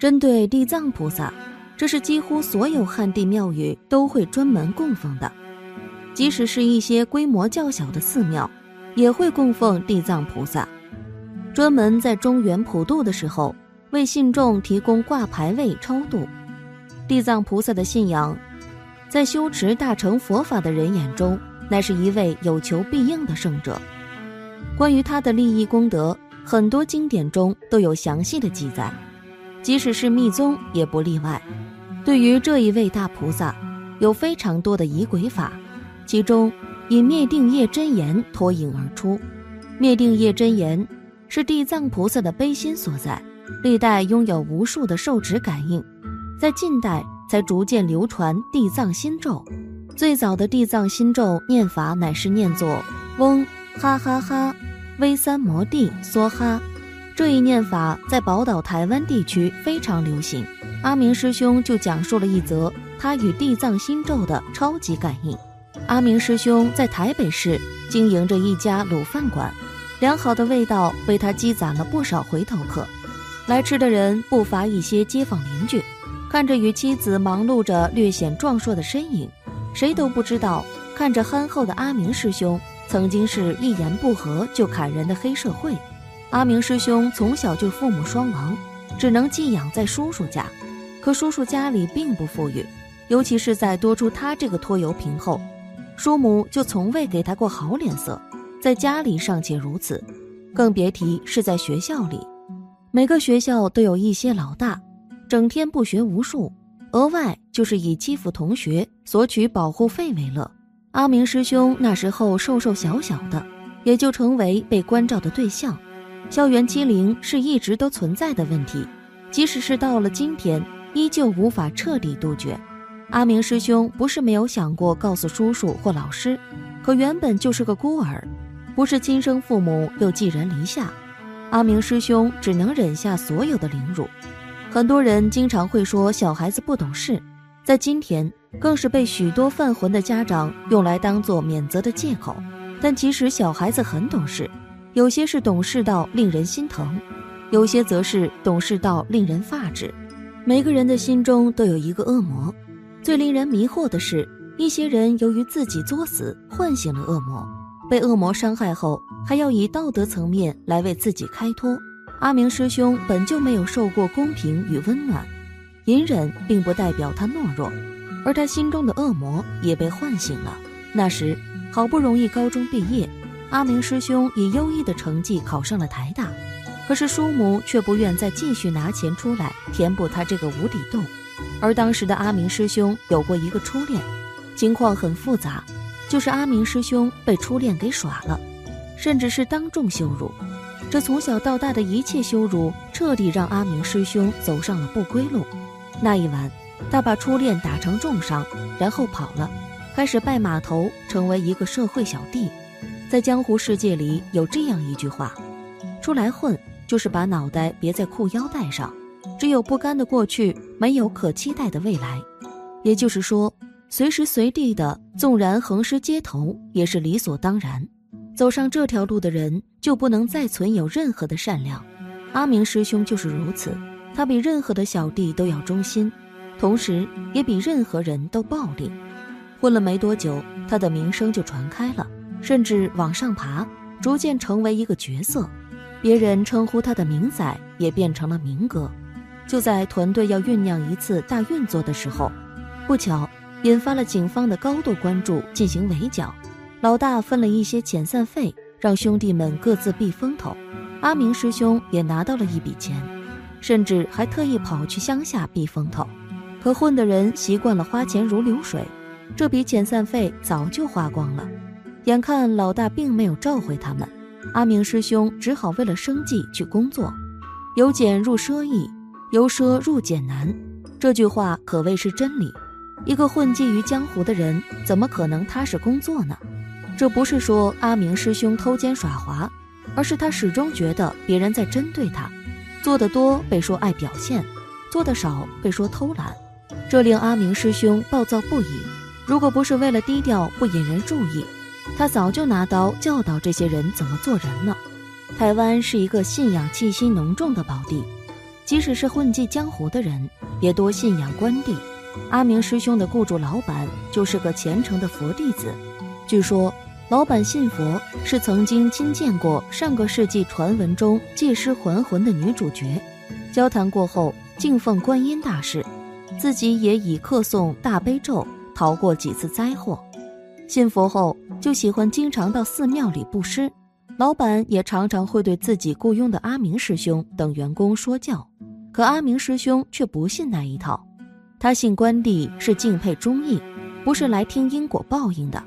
针对地藏菩萨，这是几乎所有汉地庙宇都会专门供奉的，即使是一些规模较小的寺庙，也会供奉地藏菩萨。专门在中原普渡的时候，为信众提供挂牌位超度。地藏菩萨的信仰，在修持大乘佛法的人眼中，乃是一位有求必应的圣者。关于他的利益功德，很多经典中都有详细的记载，即使是密宗也不例外。对于这一位大菩萨，有非常多的仪轨法，其中以灭定业真言脱颖而出。灭定业真言是地藏菩萨的悲心所在，历代拥有无数的受持感应。在近代才逐渐流传地藏心咒，最早的地藏心咒念法乃是念作嗡哈哈哈，威三摩地梭哈。这一念法在宝岛台湾地区非常流行。阿明师兄就讲述了一则他与地藏心咒的超级感应。阿明师兄在台北市经营着一家卤饭馆，良好的味道为他积攒了不少回头客，来吃的人不乏一些街坊邻居。看着与妻子忙碌着、略显壮硕的身影，谁都不知道，看着憨厚的阿明师兄，曾经是一言不合就砍人的黑社会。阿明师兄从小就父母双亡，只能寄养在叔叔家，可叔叔家里并不富裕，尤其是在多出他这个拖油瓶后，叔母就从未给他过好脸色，在家里尚且如此，更别提是在学校里。每个学校都有一些老大。整天不学无术，额外就是以欺负同学、索取保护费为乐。阿明师兄那时候瘦瘦小小的，也就成为被关照的对象。校园欺凌是一直都存在的问题，即使是到了今天，依旧无法彻底杜绝。阿明师兄不是没有想过告诉叔叔或老师，可原本就是个孤儿，不是亲生父母又寄人篱下，阿明师兄只能忍下所有的凌辱。很多人经常会说小孩子不懂事，在今天更是被许多犯浑的家长用来当做免责的借口。但其实小孩子很懂事，有些是懂事到令人心疼，有些则是懂事到令人发指。每个人的心中都有一个恶魔，最令人迷惑的是，一些人由于自己作死唤醒了恶魔，被恶魔伤害后还要以道德层面来为自己开脱。阿明师兄本就没有受过公平与温暖，隐忍并不代表他懦弱，而他心中的恶魔也被唤醒了。那时好不容易高中毕业，阿明师兄以优异的成绩考上了台大，可是叔母却不愿再继续拿钱出来填补他这个无底洞。而当时的阿明师兄有过一个初恋，情况很复杂，就是阿明师兄被初恋给耍了，甚至是当众羞辱。这从小到大的一切羞辱，彻底让阿明师兄走上了不归路。那一晚，他把初恋打成重伤，然后跑了，开始拜码头，成为一个社会小弟。在江湖世界里，有这样一句话：出来混，就是把脑袋别在裤腰带上。只有不甘的过去，没有可期待的未来。也就是说，随时随地的，纵然横尸街头，也是理所当然。走上这条路的人就不能再存有任何的善良，阿明师兄就是如此。他比任何的小弟都要忠心，同时也比任何人都暴力。混了没多久，他的名声就传开了，甚至往上爬，逐渐成为一个角色。别人称呼他的名仔也变成了明哥。就在团队要酝酿一次大运作的时候，不巧引发了警方的高度关注，进行围剿。老大分了一些遣散费，让兄弟们各自避风头。阿明师兄也拿到了一笔钱，甚至还特意跑去乡下避风头。可混的人习惯了花钱如流水，这笔遣散费早就花光了。眼看老大并没有召回他们，阿明师兄只好为了生计去工作。由俭入奢易，由奢入俭难，这句话可谓是真理。一个混迹于江湖的人，怎么可能踏实工作呢？这不是说阿明师兄偷奸耍滑，而是他始终觉得别人在针对他，做得多被说爱表现，做得少被说偷懒，这令阿明师兄暴躁不已。如果不是为了低调不引人注意，他早就拿刀教导这些人怎么做人了。台湾是一个信仰气息浓重的宝地，即使是混迹江湖的人，也多信仰关帝。阿明师兄的雇主老板就是个虔诚的佛弟子。据说，老板信佛是曾经亲见过上个世纪传闻中借尸还魂的女主角。交谈过后，敬奉观音大士，自己也以刻诵大悲咒逃过几次灾祸。信佛后，就喜欢经常到寺庙里布施。老板也常常会对自己雇佣的阿明师兄等员工说教，可阿明师兄却不信那一套。他信关帝是敬佩忠义，不是来听因果报应的。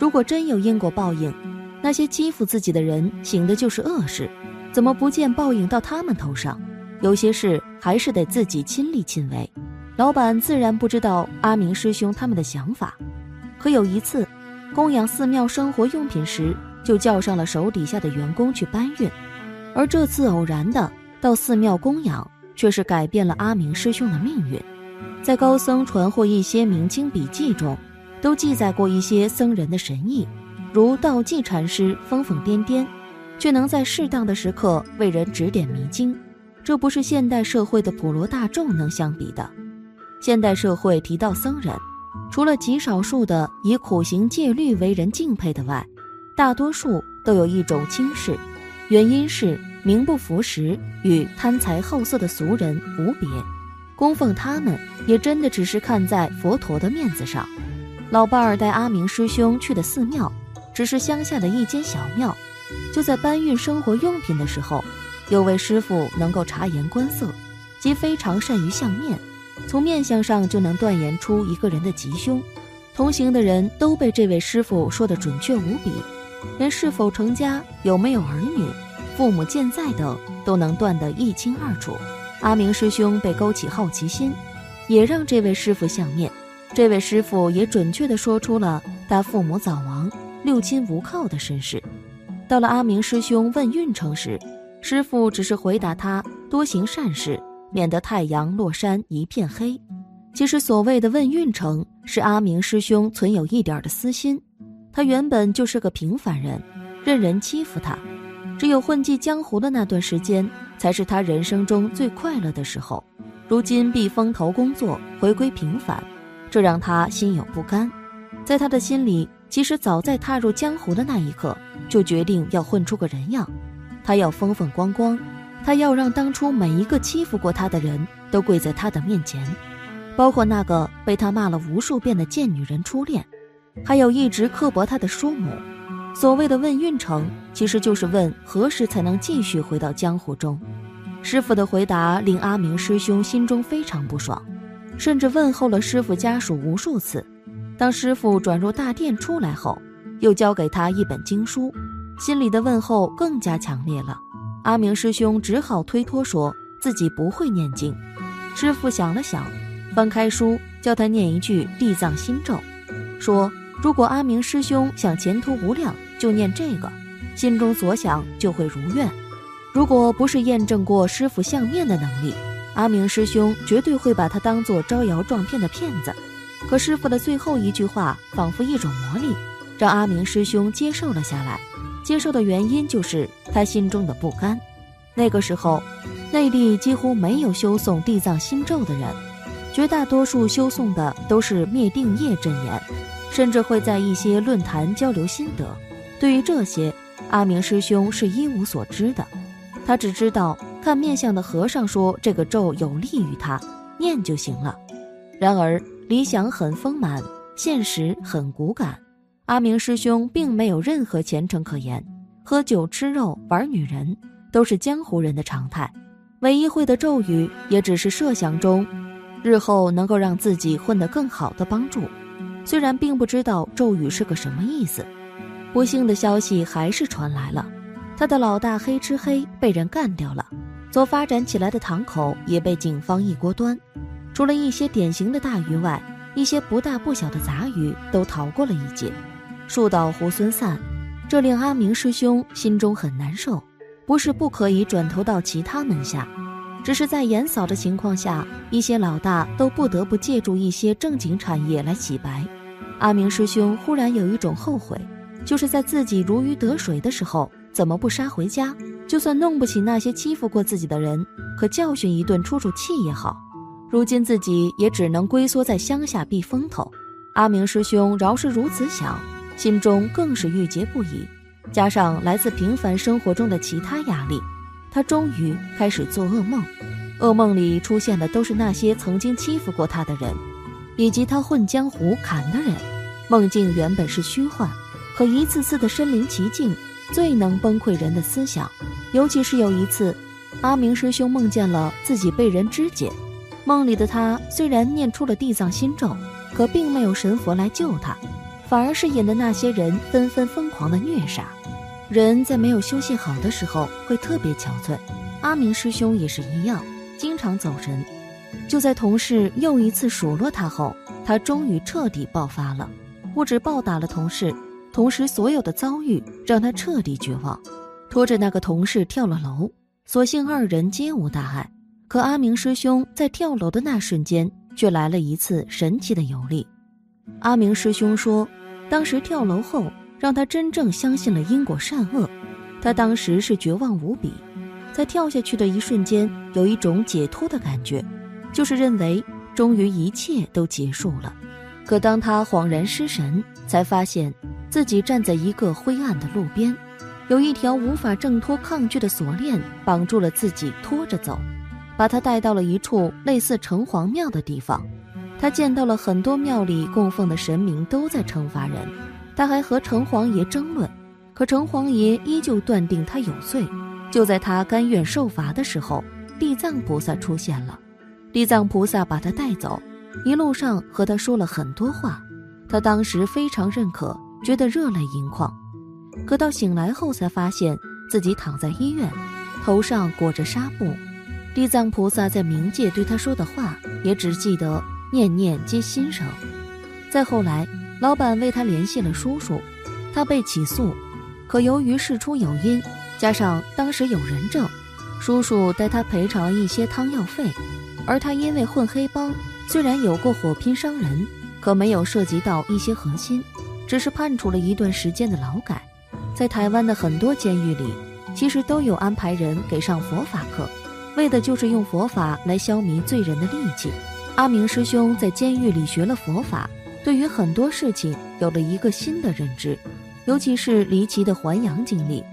如果真有因果报应，那些欺负自己的人行的就是恶事，怎么不见报应到他们头上？有些事还是得自己亲力亲为。老板自然不知道阿明师兄他们的想法，可有一次，供养寺庙生活用品时。就叫上了手底下的员工去搬运，而这次偶然的到寺庙供养，却是改变了阿明师兄的命运。在高僧传获一些明清笔记中，都记载过一些僧人的神意，如道济禅师疯疯癫癫，却能在适当的时刻为人指点迷津，这不是现代社会的普罗大众能相比的。现代社会提到僧人，除了极少数的以苦行戒律为人敬佩的外，大多数都有一种轻视，原因是名不符实，与贪财好色的俗人无别。供奉他们，也真的只是看在佛陀的面子上。老伴儿带阿明师兄去的寺庙，只是乡下的一间小庙。就在搬运生活用品的时候，有位师傅能够察言观色，即非常善于相面，从面相上就能断言出一个人的吉凶。同行的人都被这位师傅说得准确无比。连是否成家、有没有儿女、父母健在等都能断得一清二楚。阿明师兄被勾起好奇心，也让这位师傅相面。这位师傅也准确地说出了他父母早亡、六亲无靠的身世。到了阿明师兄问运程时，师傅只是回答他多行善事，免得太阳落山一片黑。其实所谓的问运程，是阿明师兄存有一点的私心。他原本就是个平凡人，任人欺负他，只有混迹江湖的那段时间，才是他人生中最快乐的时候。如今避风头工作，回归平凡，这让他心有不甘。在他的心里，其实早在踏入江湖的那一刻，就决定要混出个人样。他要风风光光，他要让当初每一个欺负过他的人都跪在他的面前，包括那个被他骂了无数遍的贱女人初恋。还有一直刻薄他的叔母，所谓的问运程，其实就是问何时才能继续回到江湖中。师傅的回答令阿明师兄心中非常不爽，甚至问候了师傅家属无数次。当师傅转入大殿出来后，又交给他一本经书，心里的问候更加强烈了。阿明师兄只好推脱说自己不会念经。师傅想了想，翻开书，教他念一句地藏心咒，说。如果阿明师兄想前途无量，就念这个，心中所想就会如愿。如果不是验证过师傅相面的能力，阿明师兄绝对会把他当做招摇撞骗的骗子。可师傅的最后一句话仿佛一种魔力，让阿明师兄接受了下来。接受的原因就是他心中的不甘。那个时候，内地几乎没有修诵地藏心咒的人，绝大多数修诵的都是灭定业真言。甚至会在一些论坛交流心得。对于这些，阿明师兄是一无所知的。他只知道看面相的和尚说这个咒有利于他，念就行了。然而理想很丰满，现实很骨感。阿明师兄并没有任何前程可言，喝酒吃肉玩女人都是江湖人的常态。唯一会的咒语，也只是设想中日后能够让自己混得更好的帮助。虽然并不知道咒语是个什么意思，不幸的消息还是传来了，他的老大黑吃黑被人干掉了，所发展起来的堂口也被警方一锅端，除了一些典型的大鱼外，一些不大不小的杂鱼都逃过了一劫，树倒猢狲散，这令阿明师兄心中很难受。不是不可以转投到其他门下，只是在严扫的情况下，一些老大都不得不借助一些正经产业来洗白。阿明师兄忽然有一种后悔，就是在自己如鱼得水的时候，怎么不杀回家，就算弄不起那些欺负过自己的人，可教训一顿出出气也好。如今自己也只能龟缩在乡下避风头。阿明师兄饶是如此想，心中更是郁结不已。加上来自平凡生活中的其他压力，他终于开始做噩梦。噩梦里出现的都是那些曾经欺负过他的人，以及他混江湖砍的人。梦境原本是虚幻，可一次次的身临其境，最能崩溃人的思想。尤其是有一次，阿明师兄梦见了自己被人肢解，梦里的他虽然念出了地藏心咒，可并没有神佛来救他，反而是引得那些人纷纷疯狂的虐杀。人在没有休息好的时候会特别憔悴，阿明师兄也是一样，经常走神。就在同事又一次数落他后，他终于彻底爆发了，不止暴打了同事，同时所有的遭遇让他彻底绝望，拖着那个同事跳了楼。所幸二人皆无大碍，可阿明师兄在跳楼的那瞬间却来了一次神奇的游历。阿明师兄说，当时跳楼后。让他真正相信了因果善恶，他当时是绝望无比，在跳下去的一瞬间，有一种解脱的感觉，就是认为终于一切都结束了。可当他恍然失神，才发现自己站在一个灰暗的路边，有一条无法挣脱抗拒的锁链绑住了自己，拖着走，把他带到了一处类似城隍庙的地方。他见到了很多庙里供奉的神明都在惩罚人。他还和城隍爷争论，可城隍爷依旧断定他有罪。就在他甘愿受罚的时候，地藏菩萨出现了。地藏菩萨把他带走，一路上和他说了很多话。他当时非常认可，觉得热泪盈眶。可到醒来后，才发现自己躺在医院，头上裹着纱布。地藏菩萨在冥界对他说的话，也只记得念念皆心声。再后来。老板为他联系了叔叔，他被起诉，可由于事出有因，加上当时有人证，叔叔带他赔偿了一些汤药费。而他因为混黑帮，虽然有过火拼伤人，可没有涉及到一些核心，只是判处了一段时间的劳改。在台湾的很多监狱里，其实都有安排人给上佛法课，为的就是用佛法来消弭罪人的戾气。阿明师兄在监狱里学了佛法。对于很多事情有了一个新的认知，尤其是离奇的还阳经历，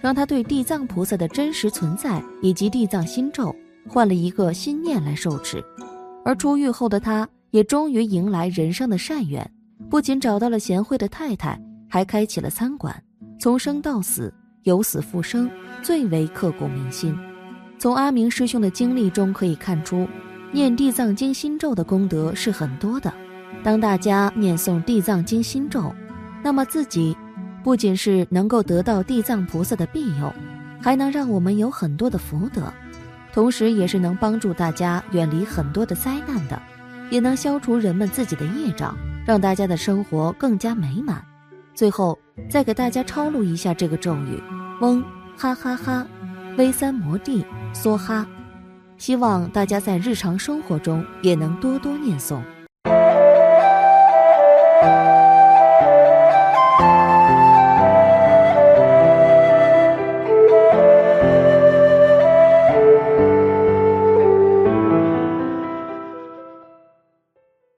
让他对地藏菩萨的真实存在以及地藏心咒换了一个心念来受持。而出狱后的他，也终于迎来人生的善缘，不仅找到了贤惠的太太，还开启了餐馆。从生到死，由死复生，最为刻骨铭心。从阿明师兄的经历中可以看出，念地藏经心咒的功德是很多的。当大家念诵地藏经心咒，那么自己不仅是能够得到地藏菩萨的庇佑，还能让我们有很多的福德，同时也是能帮助大家远离很多的灾难的，也能消除人们自己的业障，让大家的生活更加美满。最后再给大家抄录一下这个咒语：嗡哈哈哈，微三摩地梭哈。希望大家在日常生活中也能多多念诵。